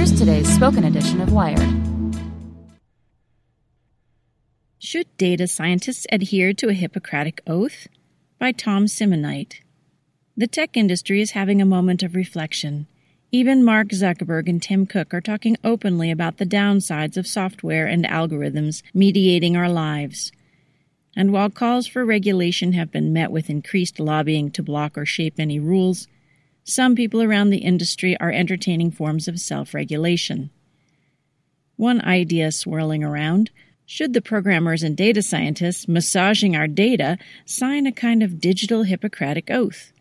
Here's today's spoken edition of Wired. Should data scientists adhere to a Hippocratic oath? By Tom Simonite. The tech industry is having a moment of reflection. Even Mark Zuckerberg and Tim Cook are talking openly about the downsides of software and algorithms mediating our lives. And while calls for regulation have been met with increased lobbying to block or shape any rules, some people around the industry are entertaining forms of self regulation. One idea swirling around should the programmers and data scientists massaging our data sign a kind of digital Hippocratic oath?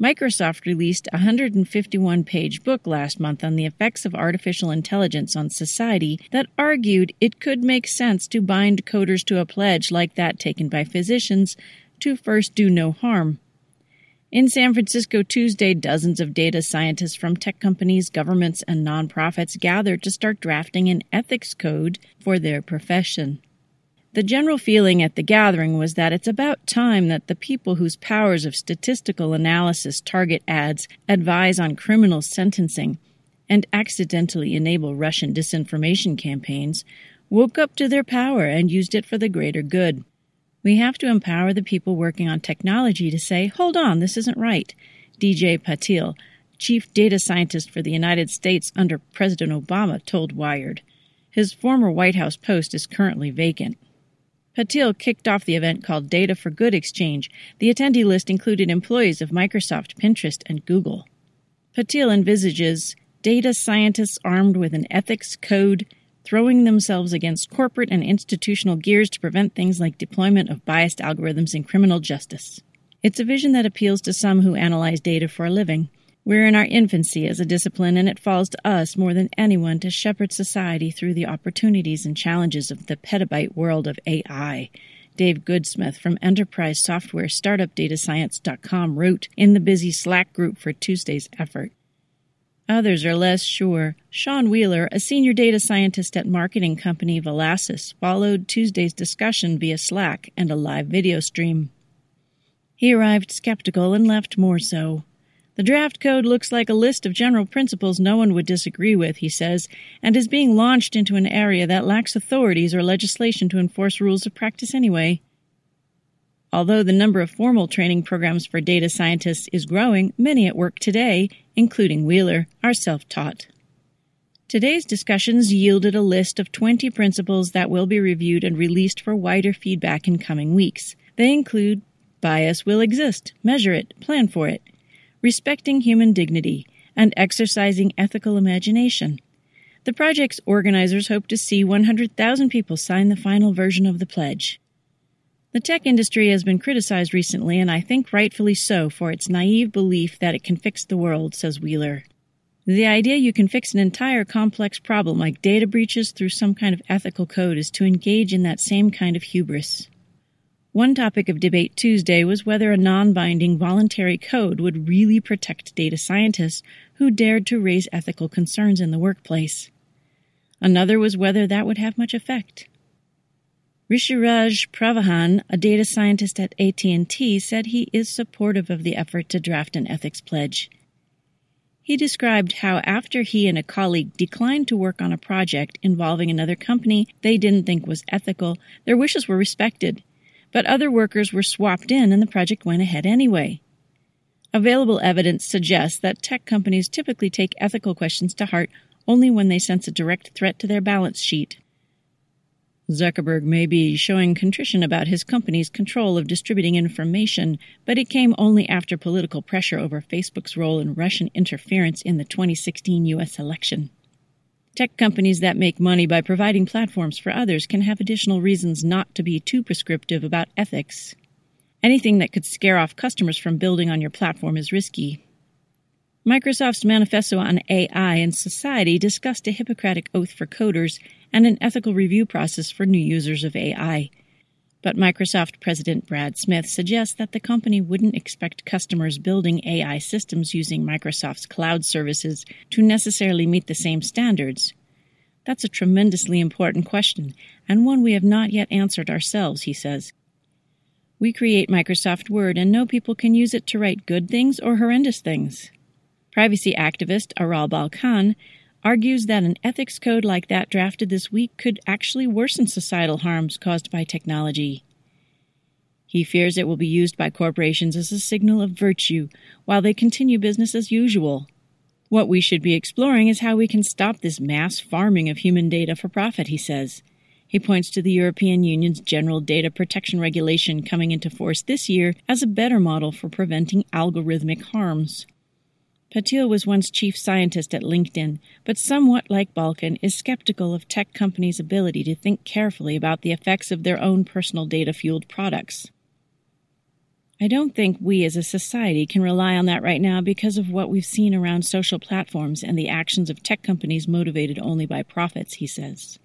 Microsoft released a 151 page book last month on the effects of artificial intelligence on society that argued it could make sense to bind coders to a pledge like that taken by physicians to first do no harm. In San Francisco Tuesday, dozens of data scientists from tech companies, governments, and nonprofits gathered to start drafting an ethics code for their profession. The general feeling at the gathering was that it's about time that the people whose powers of statistical analysis target ads, advise on criminal sentencing, and accidentally enable Russian disinformation campaigns woke up to their power and used it for the greater good. We have to empower the people working on technology to say, hold on, this isn't right. DJ Patil, chief data scientist for the United States under President Obama, told Wired. His former White House post is currently vacant. Patil kicked off the event called Data for Good Exchange. The attendee list included employees of Microsoft, Pinterest, and Google. Patil envisages data scientists armed with an ethics code throwing themselves against corporate and institutional gears to prevent things like deployment of biased algorithms in criminal justice. It's a vision that appeals to some who analyze data for a living. We're in our infancy as a discipline, and it falls to us more than anyone to shepherd society through the opportunities and challenges of the petabyte world of AI. Dave Goodsmith from enterprise software startup datascience.com wrote in the busy Slack group for Tuesday's effort. Others are less sure. Sean Wheeler, a senior data scientist at marketing company Velasys, followed Tuesday's discussion via Slack and a live video stream. He arrived skeptical and left more so. The draft code looks like a list of general principles no one would disagree with, he says, and is being launched into an area that lacks authorities or legislation to enforce rules of practice anyway. Although the number of formal training programs for data scientists is growing, many at work today, including Wheeler, are self taught. Today's discussions yielded a list of 20 principles that will be reviewed and released for wider feedback in coming weeks. They include bias will exist, measure it, plan for it, respecting human dignity, and exercising ethical imagination. The project's organizers hope to see 100,000 people sign the final version of the pledge. The tech industry has been criticized recently, and I think rightfully so, for its naive belief that it can fix the world, says Wheeler. The idea you can fix an entire complex problem like data breaches through some kind of ethical code is to engage in that same kind of hubris. One topic of debate Tuesday was whether a non binding voluntary code would really protect data scientists who dared to raise ethical concerns in the workplace. Another was whether that would have much effect. Rishiraj Pravahan, a data scientist at AT&T, said he is supportive of the effort to draft an ethics pledge. He described how after he and a colleague declined to work on a project involving another company they didn't think was ethical, their wishes were respected. But other workers were swapped in and the project went ahead anyway. Available evidence suggests that tech companies typically take ethical questions to heart only when they sense a direct threat to their balance sheet. Zuckerberg may be showing contrition about his company's control of distributing information, but it came only after political pressure over Facebook's role in Russian interference in the 2016 U.S. election. Tech companies that make money by providing platforms for others can have additional reasons not to be too prescriptive about ethics. Anything that could scare off customers from building on your platform is risky. Microsoft's manifesto on AI and society discussed a Hippocratic oath for coders and an ethical review process for new users of AI. But Microsoft President Brad Smith suggests that the company wouldn't expect customers building AI systems using Microsoft's cloud services to necessarily meet the same standards. That's a tremendously important question, and one we have not yet answered ourselves, he says. We create Microsoft Word and know people can use it to write good things or horrendous things. Privacy activist Aral Balkan argues that an ethics code like that drafted this week could actually worsen societal harms caused by technology. He fears it will be used by corporations as a signal of virtue while they continue business as usual. What we should be exploring is how we can stop this mass farming of human data for profit, he says. He points to the European Union's General Data Protection Regulation coming into force this year as a better model for preventing algorithmic harms. Patil was once chief scientist at LinkedIn, but somewhat like Balkan, is skeptical of tech companies' ability to think carefully about the effects of their own personal data fueled products. I don't think we as a society can rely on that right now because of what we've seen around social platforms and the actions of tech companies motivated only by profits, he says.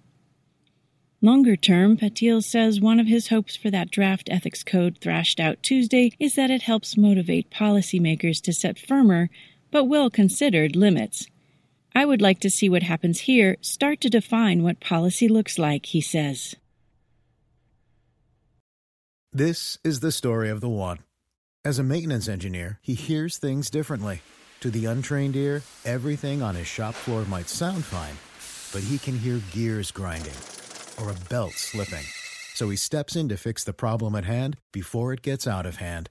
Longer term, Patil says one of his hopes for that draft ethics code thrashed out Tuesday is that it helps motivate policymakers to set firmer, but well considered limits. I would like to see what happens here start to define what policy looks like, he says. This is the story of the one. As a maintenance engineer, he hears things differently. To the untrained ear, everything on his shop floor might sound fine, but he can hear gears grinding or a belt slipping. So he steps in to fix the problem at hand before it gets out of hand